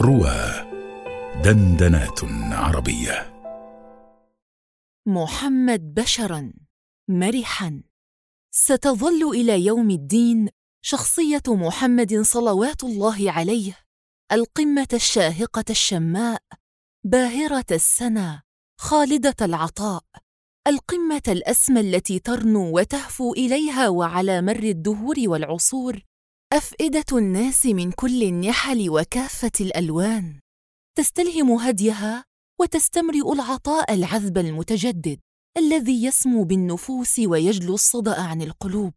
روى دندنات عربية. محمد بشرا مرحا. ستظل إلى يوم الدين شخصية محمد صلوات الله عليه القمة الشاهقة الشماء باهرة السنا خالدة العطاء. القمة الأسمى التي ترنو وتهفو إليها وعلى مر الدهور والعصور أفئدة الناس من كل النحل وكافة الألوان. تستلهم هديها وتستمرئ العطاء العذب المتجدد الذي يسمو بالنفوس ويجلو الصدأ عن القلوب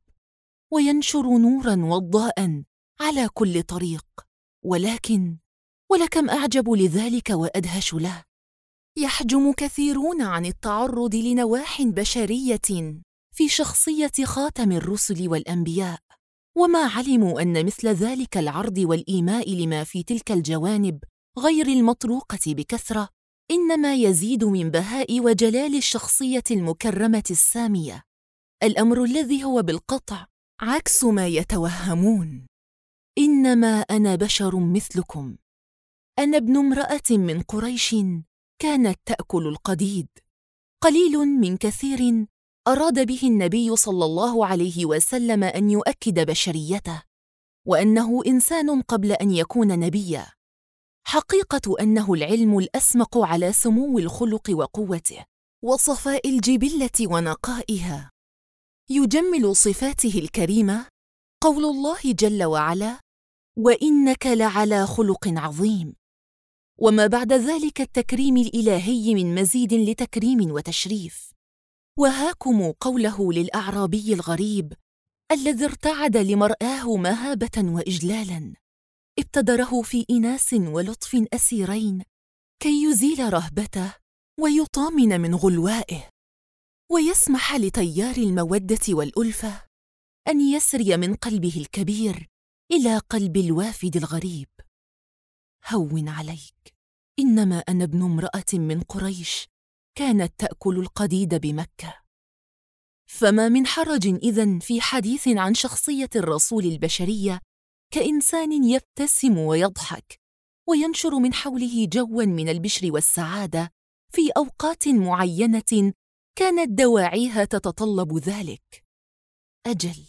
وينشر نورا وضاء على كل طريق. ولكن ولكم أعجب لذلك وأدهش له. يحجم كثيرون عن التعرض لنواح بشرية في شخصية خاتم الرسل والأنبياء. وما علموا أن مثل ذلك العرض والإيماء لما في تلك الجوانب غير المطروقة بكثرة إنما يزيد من بهاء وجلال الشخصية المكرمة السامية. الأمر الذي هو بالقطع عكس ما يتوهمون. إنما أنا بشر مثلكم. أنا ابن امرأة من قريش كانت تأكل القديد. قليل من كثير أراد به النبي صلى الله عليه وسلم أن يؤكد بشريته وأنه إنسان قبل أن يكون نبيا. حقيقة أنه العلم الأسمق على سمو الخلق وقوته وصفاء الجبلة ونقائها. يجمل صفاته الكريمة قول الله جل وعلا وإنك لعلى خلق عظيم وما بعد ذلك التكريم الإلهي من مزيد لتكريم وتشريف. وهاكم قوله للأعرابي الغريب الذي ارتعد لمرآه مهابة واجلالا. ابتدره في إناس ولطف أسيرين كي يزيل رهبته ويطامن من غلوائه. ويسمح لتيار المودة والألفة أن يسري من قلبه الكبير إلى قلب الوافد الغريب. هون عليك. إنما أنا ابن امرأة من قريش كانت تأكل القديد بمكة. فما من حرج إذن في حديث عن شخصية الرسول البشرية كإنسان يبتسم ويضحك وينشر من حوله جوا من البشر والسعادة في أوقات معينة كانت دواعيها تتطلب ذلك. أجل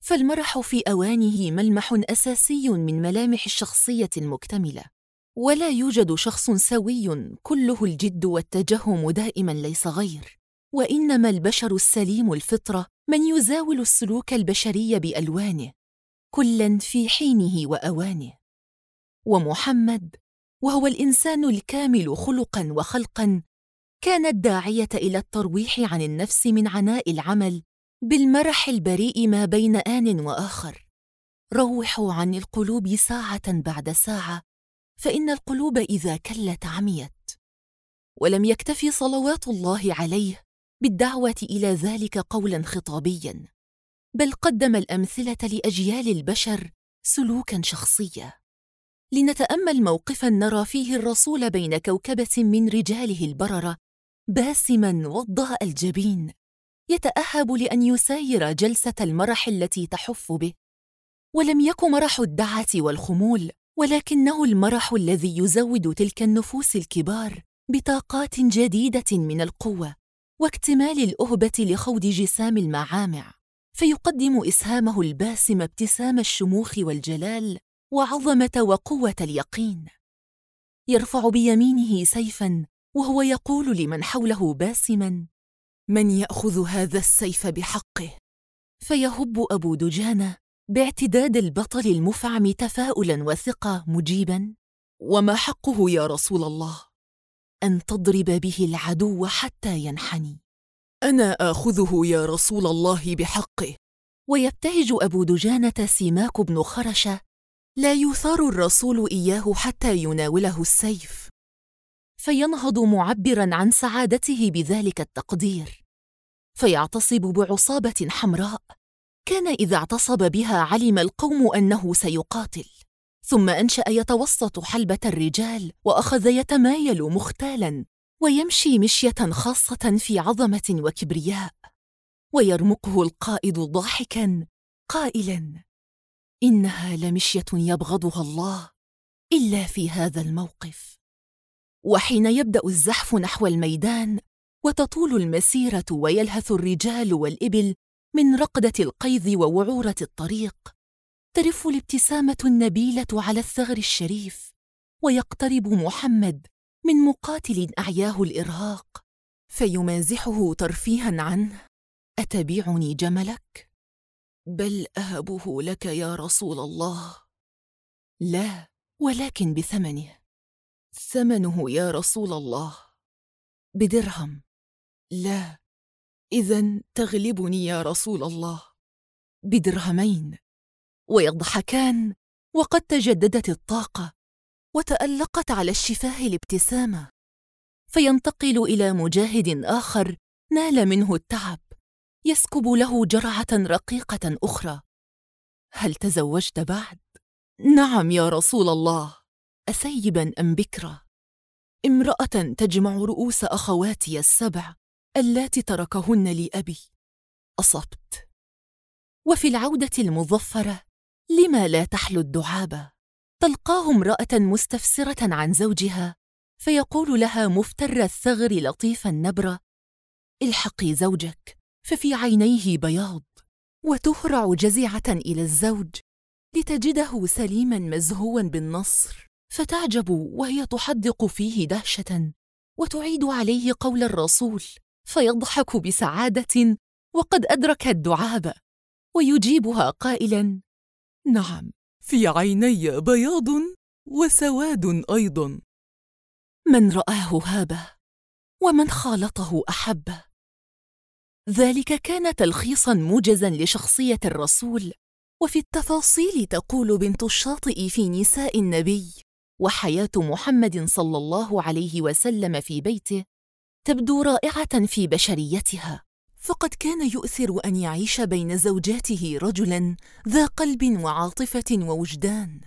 فالمرح في أوانه ملمح أساسي من ملامح الشخصية المكتملة. ولا يوجد شخص سوي كله الجد والتجهم دائما ليس غير. وإنما البشر السليم الفطرة من يزاول السلوك البشري بألوانه كلا في حينه وأوانه. ومحمد وهو الإنسان الكامل خلقا وخلقا كان الداعية إلى الترويح عن النفس من عناء العمل بالمرح البريء ما بين آن وآخر. روحوا عن القلوب ساعة بعد ساعة فإن القلوب إذا كلت عميت. ولم يكتفي صلوات الله عليه بالدعوة إلى ذلك قولا خطابيا بل قدم الأمثلة لأجيال البشر سلوكا شخصيا. لنتأمل موقفا نرى فيه الرسول بين كوكبة من رجاله البررة باسما وضاء الجبين يتأهب لأن يساير جلسة المرح التي تحف به. ولم يك مرح الدعة والخمول ولكنه المرح الذي يزود تلك النفوس الكبار بطاقات جديدة من القوة واكتمال الأهبة لخوض جسام المعامع فيقدم إسهامه الباسم ابتسام الشموخ والجلال وعظمة وقوة اليقين. يرفع بيمينه سيفا وهو يقول لمن حوله باسما من يأخذ هذا السيف بحقه؟ فيهب أبو دجانة باعتداد البطل المفعم تفاؤلا وثقة مجيبا. وما حقه يا رسول الله؟ أن تضرب به العدو حتى ينحني. أنا آخذه يا رسول الله بحقه. ويبتهج أبو دجانة سماك بن خرشة. لا يثار الرسول إياه حتى يناوله السيف. فينهض معبرا عن سعادته بذلك التقدير. فيعتصب بعصابة حمراء. كان إذا اعتصب بها علم القوم أنه سيقاتل. ثم أنشأ يتوسط حلبة الرجال وأخذ يتمايل مختالا ويمشي مشية خاصة في عظمة وكبرياء. ويرمقه القائد ضاحكا قائلا إنها لمشية يبغضها الله إلا في هذا الموقف. وحين يبدأ الزحف نحو الميدان وتطول المسيرة ويلهث الرجال والإبل من رقدة القيظ ووعورة الطريق ترف الابتسامة النبيلة على الثغر الشريف ويقترب محمد من مقاتل أعياه الإرهاق فيمازحه ترفيها عنه. اتبيعني جملك؟ بل أهبه لك يا رسول الله. لا ولكن بثمنه. ثمنه يا رسول الله. بدرهم. لا اذا تغلبني يا رسول الله. بدرهمين. ويضحكان وقد تجددت الطاقة وتألقت على الشفاه الابتسامة. فينتقل إلى مجاهد آخر نال منه التعب يسكب له جرعة رقيقة أخرى. هل تزوجت بعد؟ نعم يا رسول الله. اثيبا أم بكرا امرأة تجمع رؤوس أخواتي السبع. اللاتي تركهن لي ابي أصبت. وفي العودة المظفرة لما لا تحلو الدعابه تلقاه امرأة مستفسرة عن زوجها فيقول لها مفتر الثغر لطيف النبرة الحقي زوجك ففي عينيه بياض وتهرع جزعه إلى الزوج لتجده سليما مزهوا بالنصر فتعجب وهي تحدق فيه دهشة وتعيد عليه قول الرسول فيضحك بسعادة وقد أدرك الدعابة ويجيبها قائلا نعم في عيني بياض وسواد أيضا من رآه هابة ومن خالطه احبه ذلك كان تلخيصا موجزا لشخصية الرسول وفي التفاصيل تقول بنت الشاطئ في نساء النبي وحياة محمد صلى الله عليه وسلم في بيته تبدو رائعة في بشريتها. فقد كان يؤثر أن يعيش بين زوجاته رجلا ذا قلب وعاطفة ووجدان.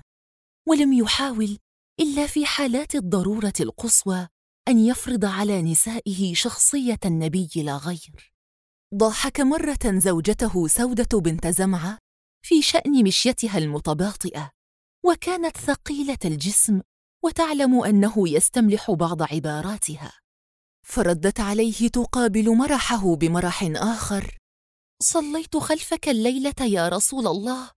ولم يحاول إلا في حالات الضرورة القصوى أن يفرض على نسائه شخصية النبي لا غير. ضاحك مرة زوجته سودة بنت زمعة في شأن مشيتها المتباطئة وكانت ثقيلة الجسم وتعلم أنه يستملح بعض عباراتها. فردت عليه تقابل مرحه بمرح آخر. صليت خلفك الليلة يا رسول الله.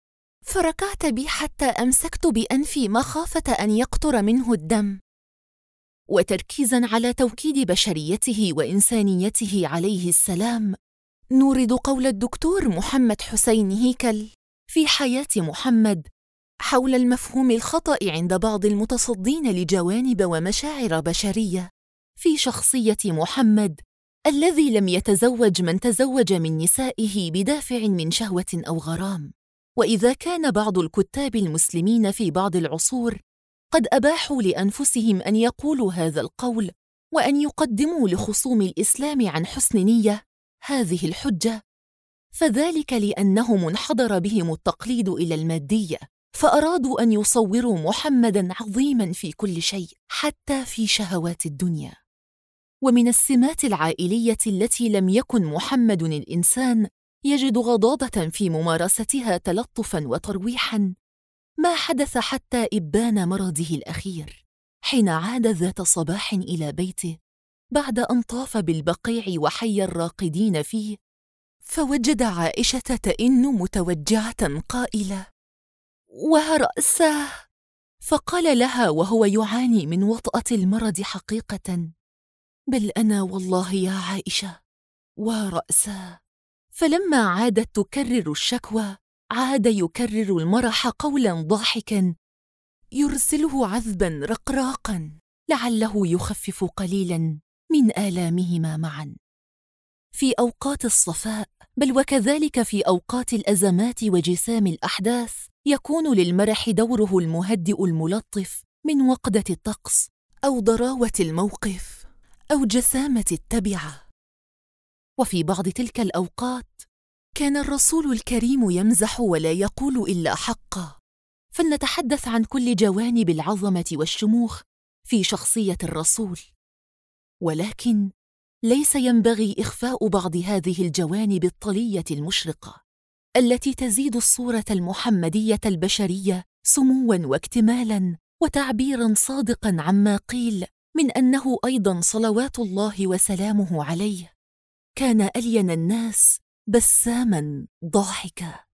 فركعت بي حتى أمسكت بانفي مخافة أن يقطر منه الدم. وتركيزا على توكيد بشريته وإنسانيته عليه السلام نورد قول الدكتور محمد حسين هيكل في حياة محمد حول المفهوم الخطأ عند بعض المتصدين لجوانب ومشاعر بشرية. في شخصية محمد الذي لم يتزوج من تزوج من نسائه بدافع من شهوة أو غرام. وإذا كان بعض الكتاب المسلمين في بعض العصور قد أباحوا لأنفسهم أن يقولوا هذا القول وأن يقدموا لخصوم الإسلام عن حسن نية هذه الحجة فذلك لأنهم انحضر بهم التقليد إلى المادية فأرادوا أن يصوروا محمدا عظيما في كل شيء حتى في شهوات الدنيا. ومن السمات العائلية التي لم يكن محمد الإنسان يجد غضاضه في ممارستها تلطفا وترويحا. ما حدث حتى إبان مرضه الأخير حين عاد ذات صباح إلى بيته بعد أن طاف بالبقيع وحي الراقدين فيه فوجد عائشة تئن متوجعة قائلة وراسه فقال لها وهو يعاني من وطأة المرض حقيقة. بل أنا والله يا عائشة وراسا فلما عادت تكرر الشكوى عاد يكرر المرح قولا ضاحكا يرسله عذبا رقراقا لعله يخفف قليلا من آلامهما معا. في أوقات الصفاء بل وكذلك في أوقات الأزمات وجسام الأحداث يكون للمرح دوره المهدئ الملطف من وقدة الطقس أو ضراوة الموقف. أو جسامة التبعة. وفي بعض تلك الأوقات كان الرسول الكريم يمزح ولا يقول إلا حقا. فلنتحدث عن كل جوانب العظمة والشموخ في شخصية الرسول. ولكن ليس ينبغي إخفاء بعض هذه الجوانب الطلية المشرقة التي تزيد الصورة المحمدية البشرية سموا واكتمالا وتعبيرا صادقا عما قيل من أنه أيضا صلوات الله وسلامه عليه. كان ألين الناس بساما ضاحكا.